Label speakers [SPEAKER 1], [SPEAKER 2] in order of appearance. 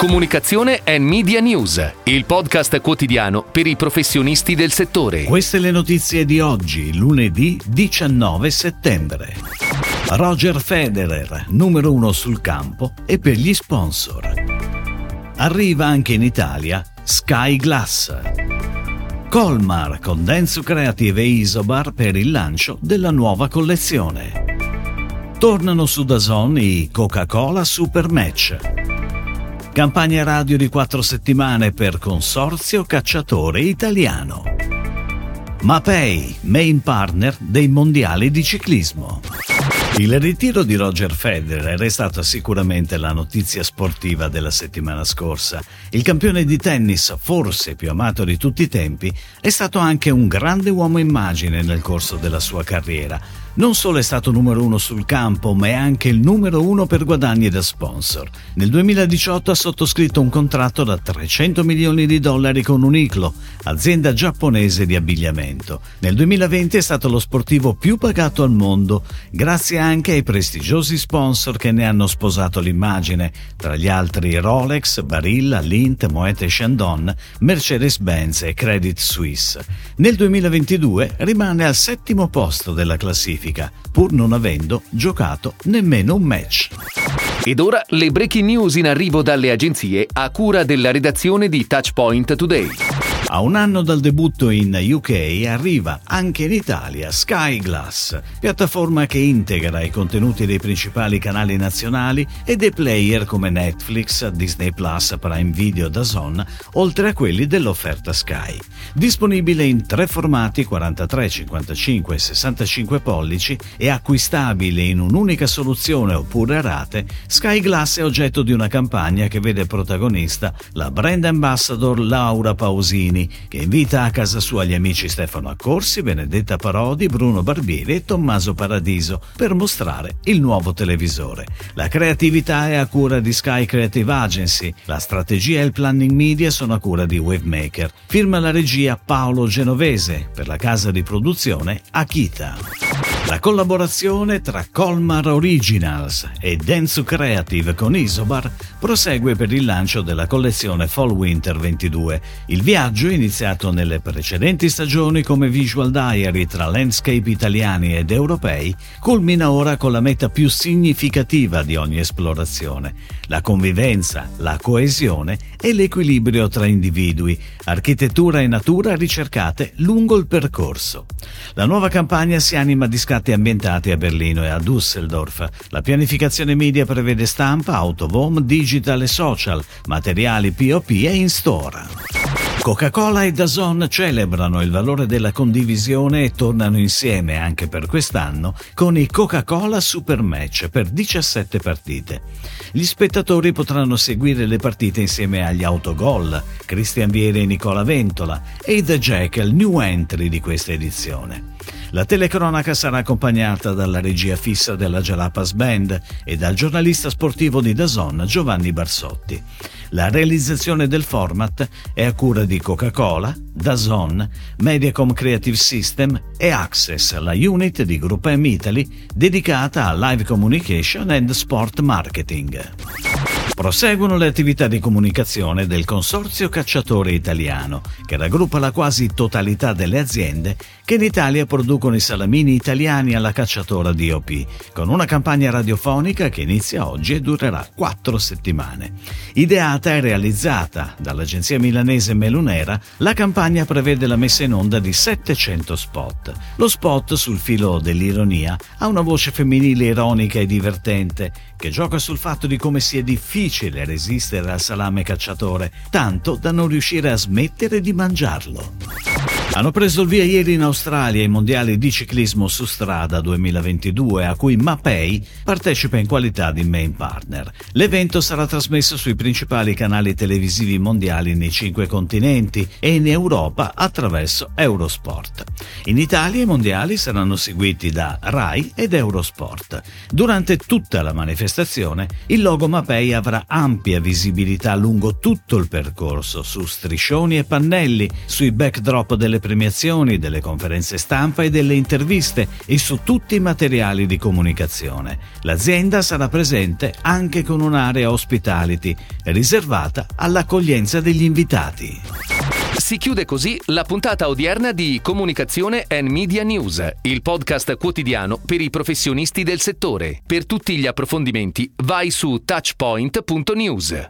[SPEAKER 1] Comunicazione e Media News, il podcast quotidiano per i professionisti del settore.
[SPEAKER 2] Queste le notizie di oggi, lunedì 19 settembre. Roger Federer, numero uno sul campo e per gli sponsor. Arriva anche in Italia Sky Glass. Colmar con Denso Creative e Isobar per il lancio della nuova collezione. Tornano su Dazon i Coca-Cola Super Match. Campagna radio di quattro settimane per Consorzio Cacciatore Italiano. Mapei, main partner dei mondiali di ciclismo. Il ritiro di Roger Federer è stata sicuramente la notizia sportiva della settimana scorsa. Il campione di tennis, forse più amato di tutti i tempi, è stato anche un grande uomo immagine nel corso della sua carriera non solo è stato numero uno sul campo, ma è anche il numero uno per guadagni da sponsor. Nel 2018 ha sottoscritto un contratto da 300 milioni di dollari con Uniclo, azienda giapponese di abbigliamento. Nel 2020 è stato lo sportivo più pagato al mondo, grazie anche ai prestigiosi sponsor che ne hanno sposato l'immagine, tra gli altri Rolex, Barilla, Lint, Moet Chandon, Mercedes-Benz e Credit Suisse. Nel 2022 rimane al settimo posto della classifica classifica, pur non avendo giocato nemmeno un match.
[SPEAKER 1] Ed ora le breaking news in arrivo dalle agenzie a cura della redazione di Touchpoint Today.
[SPEAKER 2] A un anno dal debutto in UK arriva anche in Italia Sky Glass, piattaforma che integra i contenuti dei principali canali nazionali e dei player come Netflix, Disney Plus, Prime Video da Zone, oltre a quelli dell'offerta Sky. Disponibile in tre formati 43, 55 e 65 pollici e acquistabile in un'unica soluzione oppure a rate, Sky Glass è oggetto di una campagna che vede protagonista la brand ambassador Laura Pausini Giannini, che invita a casa sua gli amici Stefano Accorsi, Benedetta Parodi, Bruno Barbieri e Tommaso Paradiso per mostrare il nuovo televisore. La creatività è a cura di Sky Creative Agency, la strategia e il planning media sono a cura di Wavemaker. Firma la regia Paolo Genovese per la casa di produzione Akita. La collaborazione tra Colmar Originals e Densu Creative con Isobar prosegue per il lancio della collezione Fall Winter 22. Il viaggio, iniziato nelle precedenti stagioni come visual diary tra landscape italiani ed europei, culmina ora con la meta più significativa di ogni esplorazione, la convivenza, la coesione e l'equilibrio tra individui, architettura e natura ricercate lungo il percorso. La nuova campagna si anima di scatti ambientati a Berlino e a Düsseldorf. La pianificazione media prevede stampa, autovom, digital e social, materiali POP e in store. Coca-Cola e Dazon celebrano il valore della condivisione e tornano insieme anche per quest'anno con i Coca-Cola Super Match per 17 partite. Gli spettatori potranno seguire le partite insieme agli autogol, Cristian Vieri e Nicola Ventola e The Jackal new entry di questa edizione. La telecronaca sarà accompagnata dalla regia fissa della Jalapas Band e dal giornalista sportivo di Dazon Giovanni Barsotti. La realizzazione del format è a cura di Coca-Cola, Dazon, Mediacom Creative System e Access, la unit di Group M Italy dedicata a live communication and sport marketing. Proseguono le attività di comunicazione del Consorzio Cacciatore Italiano, che raggruppa la quasi totalità delle aziende che in Italia producono i salamini italiani alla cacciatora DOP, con una campagna radiofonica che inizia oggi e durerà quattro settimane. Ideata e realizzata dall'agenzia milanese Melunera, la campagna prevede la messa in onda di 700 spot. Lo spot, sul filo dell'ironia, ha una voce femminile ironica e divertente, che gioca sul fatto di come sia difficile resistere al salame cacciatore, tanto da non riuscire a smettere di mangiarlo. Hanno preso il via ieri in Australia i mondiali di ciclismo su strada 2022 a cui Mapei partecipa in qualità di main partner. L'evento sarà trasmesso sui principali canali televisivi mondiali nei cinque continenti e in Europa attraverso Eurosport. In Italia i mondiali saranno seguiti da Rai ed Eurosport. Durante tutta la manifestazione il logo Mapei avrà ampia visibilità lungo tutto il percorso, su striscioni e pannelli, sui backdrop delle premiazioni, delle conferenze stampa e delle interviste e su tutti i materiali di comunicazione. L'azienda sarà presente anche con un'area hospitality riservata all'accoglienza degli invitati.
[SPEAKER 1] Si chiude così la puntata odierna di Comunicazione and Media News, il podcast quotidiano per i professionisti del settore. Per tutti gli approfondimenti vai su touchpoint.news.